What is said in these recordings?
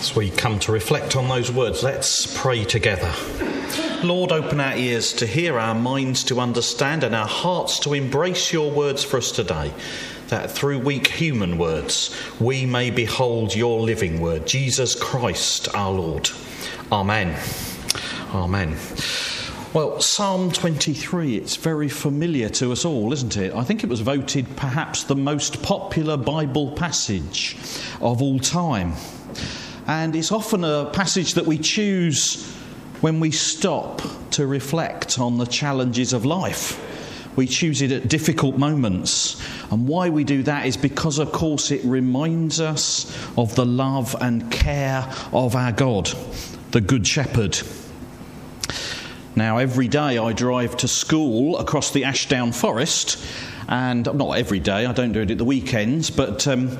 As we come to reflect on those words, let's pray together. Lord, open our ears to hear, our minds to understand, and our hearts to embrace your words for us today, that through weak human words we may behold your living word, Jesus Christ our Lord. Amen. Amen. Well, Psalm 23, it's very familiar to us all, isn't it? I think it was voted perhaps the most popular Bible passage of all time. And it's often a passage that we choose when we stop to reflect on the challenges of life. We choose it at difficult moments. And why we do that is because, of course, it reminds us of the love and care of our God, the Good Shepherd. Now, every day I drive to school across the Ashdown Forest, and not every day, I don't do it at the weekends, but um,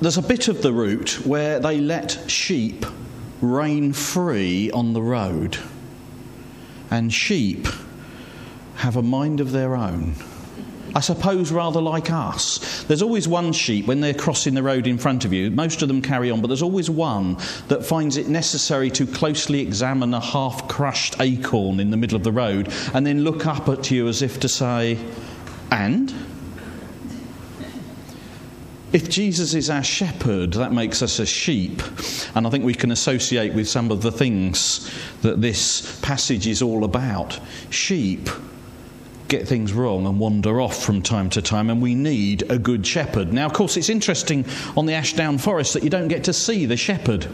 there's a bit of the route where they let sheep rein free on the road. And sheep have a mind of their own. I suppose rather like us. There's always one sheep when they're crossing the road in front of you. Most of them carry on, but there's always one that finds it necessary to closely examine a half crushed acorn in the middle of the road and then look up at you as if to say, And? If Jesus is our shepherd, that makes us a sheep. And I think we can associate with some of the things that this passage is all about. Sheep get things wrong and wander off from time to time, and we need a good shepherd. Now, of course, it's interesting on the Ashdown Forest that you don't get to see the shepherd.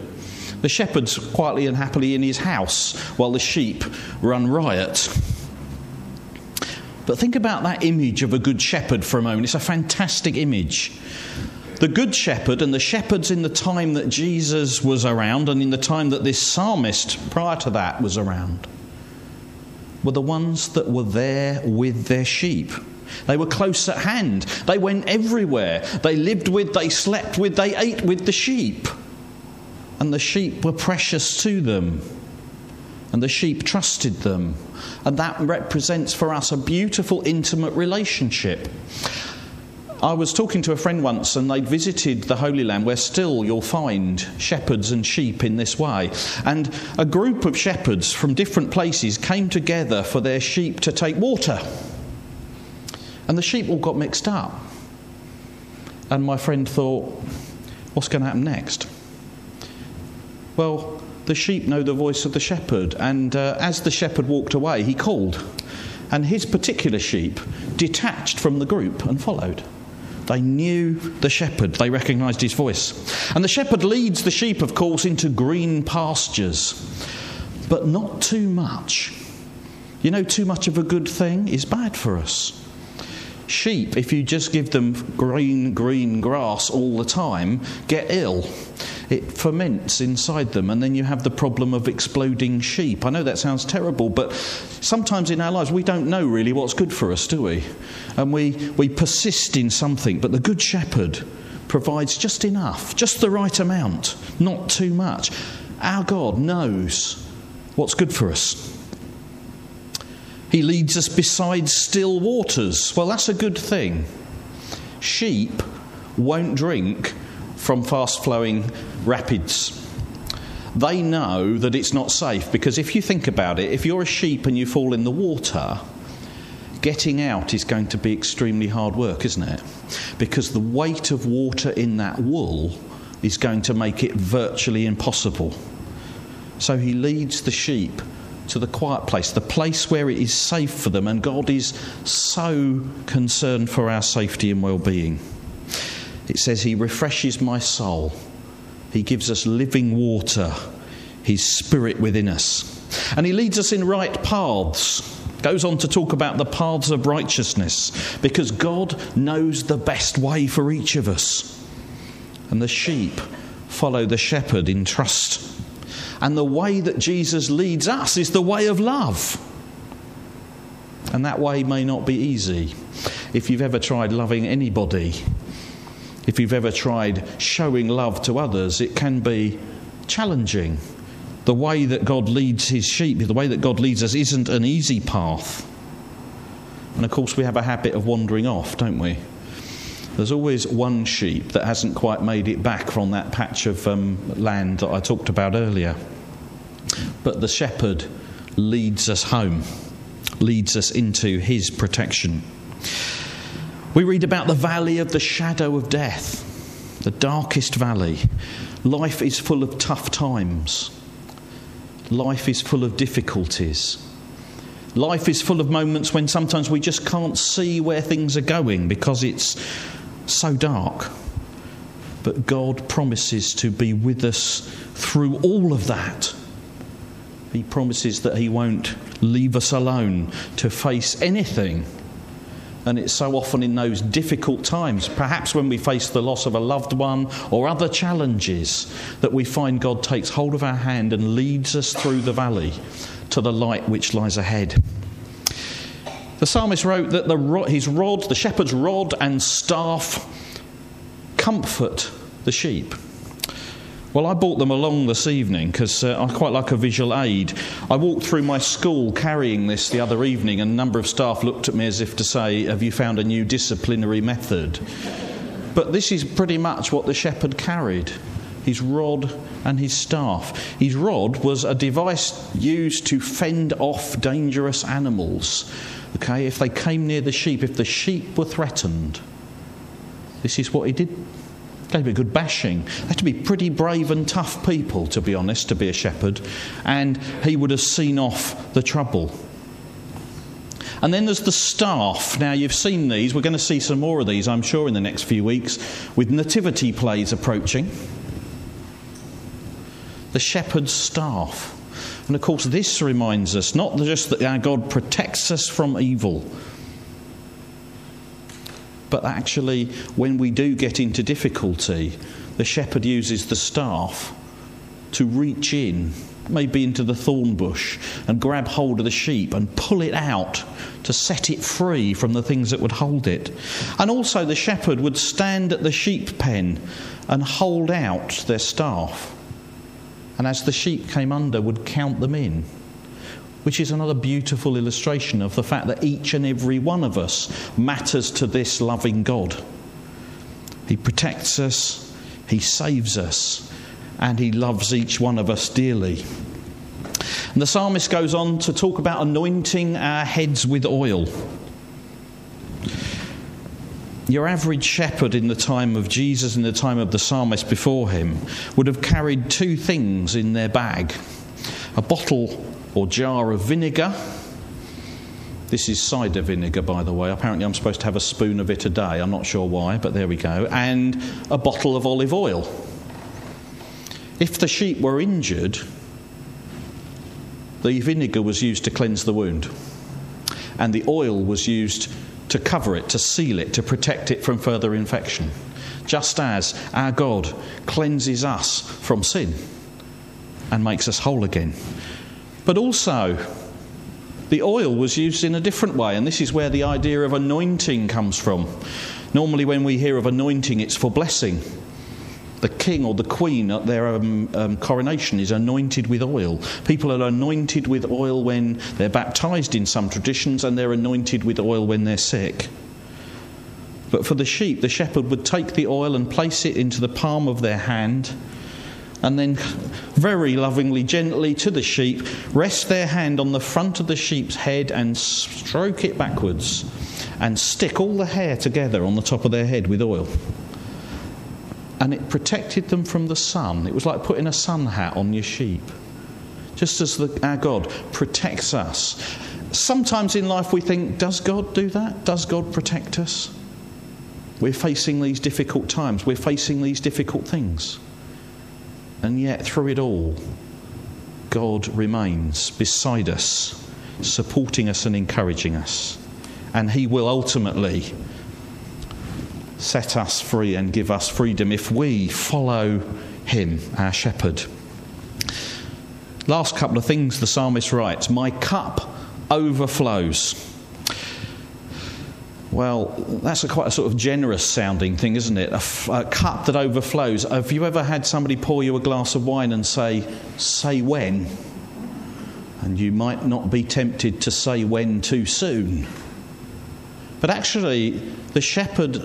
The shepherd's quietly and happily in his house while the sheep run riot. But think about that image of a good shepherd for a moment. It's a fantastic image. The Good Shepherd and the shepherds in the time that Jesus was around and in the time that this psalmist prior to that was around were the ones that were there with their sheep. They were close at hand. They went everywhere. They lived with, they slept with, they ate with the sheep. And the sheep were precious to them. And the sheep trusted them. And that represents for us a beautiful, intimate relationship. I was talking to a friend once, and they'd visited the Holy Land, where still you'll find shepherds and sheep in this way. And a group of shepherds from different places came together for their sheep to take water. And the sheep all got mixed up. And my friend thought, what's going to happen next? Well, the sheep know the voice of the shepherd, and uh, as the shepherd walked away, he called. And his particular sheep detached from the group and followed. They knew the shepherd, they recognized his voice. And the shepherd leads the sheep, of course, into green pastures, but not too much. You know, too much of a good thing is bad for us. Sheep, if you just give them green, green grass all the time, get ill. It ferments inside them, and then you have the problem of exploding sheep. I know that sounds terrible, but sometimes in our lives we don't know really what's good for us, do we? And we, we persist in something, but the Good Shepherd provides just enough, just the right amount, not too much. Our God knows what's good for us. He leads us beside still waters. Well, that's a good thing. Sheep won't drink from fast flowing rapids. They know that it's not safe because if you think about it, if you're a sheep and you fall in the water, getting out is going to be extremely hard work, isn't it? Because the weight of water in that wool is going to make it virtually impossible. So he leads the sheep to the quiet place, the place where it is safe for them, and God is so concerned for our safety and well being. It says, He refreshes my soul, He gives us living water, His Spirit within us, and He leads us in right paths. Goes on to talk about the paths of righteousness because God knows the best way for each of us. And the sheep follow the shepherd in trust and the way that Jesus leads us is the way of love. And that way may not be easy. If you've ever tried loving anybody, if you've ever tried showing love to others, it can be challenging. The way that God leads his sheep, the way that God leads us, isn't an easy path. And of course, we have a habit of wandering off, don't we? There's always one sheep that hasn't quite made it back from that patch of um, land that I talked about earlier. But the shepherd leads us home, leads us into his protection. We read about the valley of the shadow of death, the darkest valley. Life is full of tough times. Life is full of difficulties. Life is full of moments when sometimes we just can't see where things are going because it's so dark. But God promises to be with us through all of that. He promises that He won't leave us alone to face anything. And it's so often in those difficult times, perhaps when we face the loss of a loved one or other challenges, that we find God takes hold of our hand and leads us through the valley to the light which lies ahead. The psalmist wrote that the, his rod, the shepherd's rod and staff, comfort the sheep. Well, I brought them along this evening because uh, I quite like a visual aid. I walked through my school carrying this the other evening, and a number of staff looked at me as if to say, Have you found a new disciplinary method? But this is pretty much what the shepherd carried his rod and his staff. His rod was a device used to fend off dangerous animals. Okay, if they came near the sheep, if the sheep were threatened, this is what he did. Gave a good bashing. They had to be pretty brave and tough people, to be honest, to be a shepherd, and he would have seen off the trouble. And then there's the staff. Now, you've seen these. We're going to see some more of these, I'm sure, in the next few weeks, with nativity plays approaching the shepherd's staff. And of course, this reminds us not just that our God protects us from evil, but actually, when we do get into difficulty, the shepherd uses the staff to reach in, maybe into the thorn bush, and grab hold of the sheep and pull it out to set it free from the things that would hold it. And also, the shepherd would stand at the sheep pen and hold out their staff and as the sheep came under, would count them in. Which is another beautiful illustration of the fact that each and every one of us matters to this loving God. He protects us, He saves us, and He loves each one of us dearly. And the psalmist goes on to talk about anointing our heads with oil. Your average shepherd in the time of Jesus and the time of the psalmist before him would have carried two things in their bag a bottle or jar of vinegar. This is cider vinegar, by the way. Apparently, I'm supposed to have a spoon of it a day. I'm not sure why, but there we go. And a bottle of olive oil. If the sheep were injured, the vinegar was used to cleanse the wound, and the oil was used to cover it, to seal it, to protect it from further infection. Just as our God cleanses us from sin and makes us whole again. But also, the oil was used in a different way, and this is where the idea of anointing comes from. Normally, when we hear of anointing, it's for blessing the king or the queen at their um, um, coronation is anointed with oil. People are anointed with oil when they're baptized in some traditions, and they're anointed with oil when they're sick. But for the sheep, the shepherd would take the oil and place it into the palm of their hand, and then very lovingly, gently to the sheep, rest their hand on the front of the sheep's head and stroke it backwards, and stick all the hair together on the top of their head with oil and it protected them from the sun. It was like putting a sun hat on your sheep. Just as the, our God protects us. Sometimes in life we think, does God do that? Does God protect us? We're facing these difficult times, we're facing these difficult things. And yet, through it all, God remains beside us, supporting us and encouraging us. And He will ultimately set us free and give us freedom if we follow him, our shepherd. Last couple of things the psalmist writes My cup overflows. Well, that's a quite a sort of generous sounding thing, isn't it? A, f- a cup that overflows. Have you ever had somebody pour you a glass of wine and say, Say when? And you might not be tempted to say when too soon. But actually, the shepherd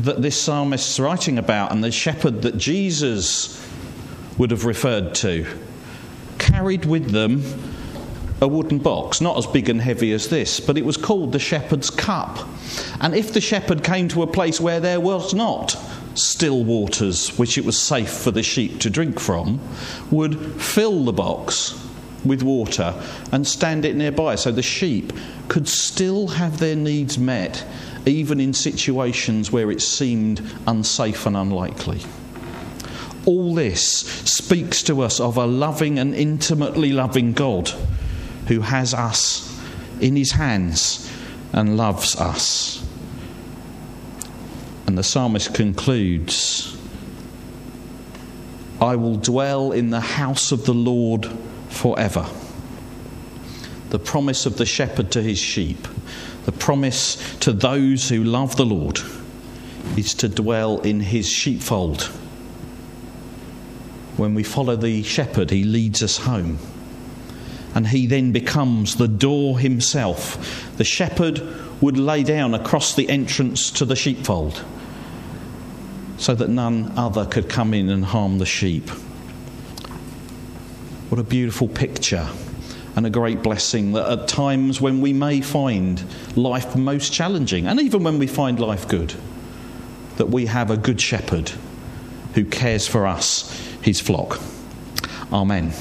that this psalmist's writing about and the shepherd that Jesus would have referred to carried with them a wooden box, not as big and heavy as this, but it was called the shepherd's cup. And if the shepherd came to a place where there was not still waters, which it was safe for the sheep to drink from, would fill the box with water and stand it nearby so the sheep could still have their needs met even in situations where it seemed unsafe and unlikely. All this speaks to us of a loving and intimately loving God who has us in his hands and loves us. And the psalmist concludes I will dwell in the house of the Lord forever. The promise of the shepherd to his sheep the promise to those who love the Lord is to dwell in his sheepfold. When we follow the shepherd, he leads us home. And he then becomes the door himself. The shepherd would lay down across the entrance to the sheepfold so that none other could come in and harm the sheep. What a beautiful picture and a great blessing that at times when we may find life most challenging, and even when we find life good, that we have a good shepherd who cares for us, his flock. Amen.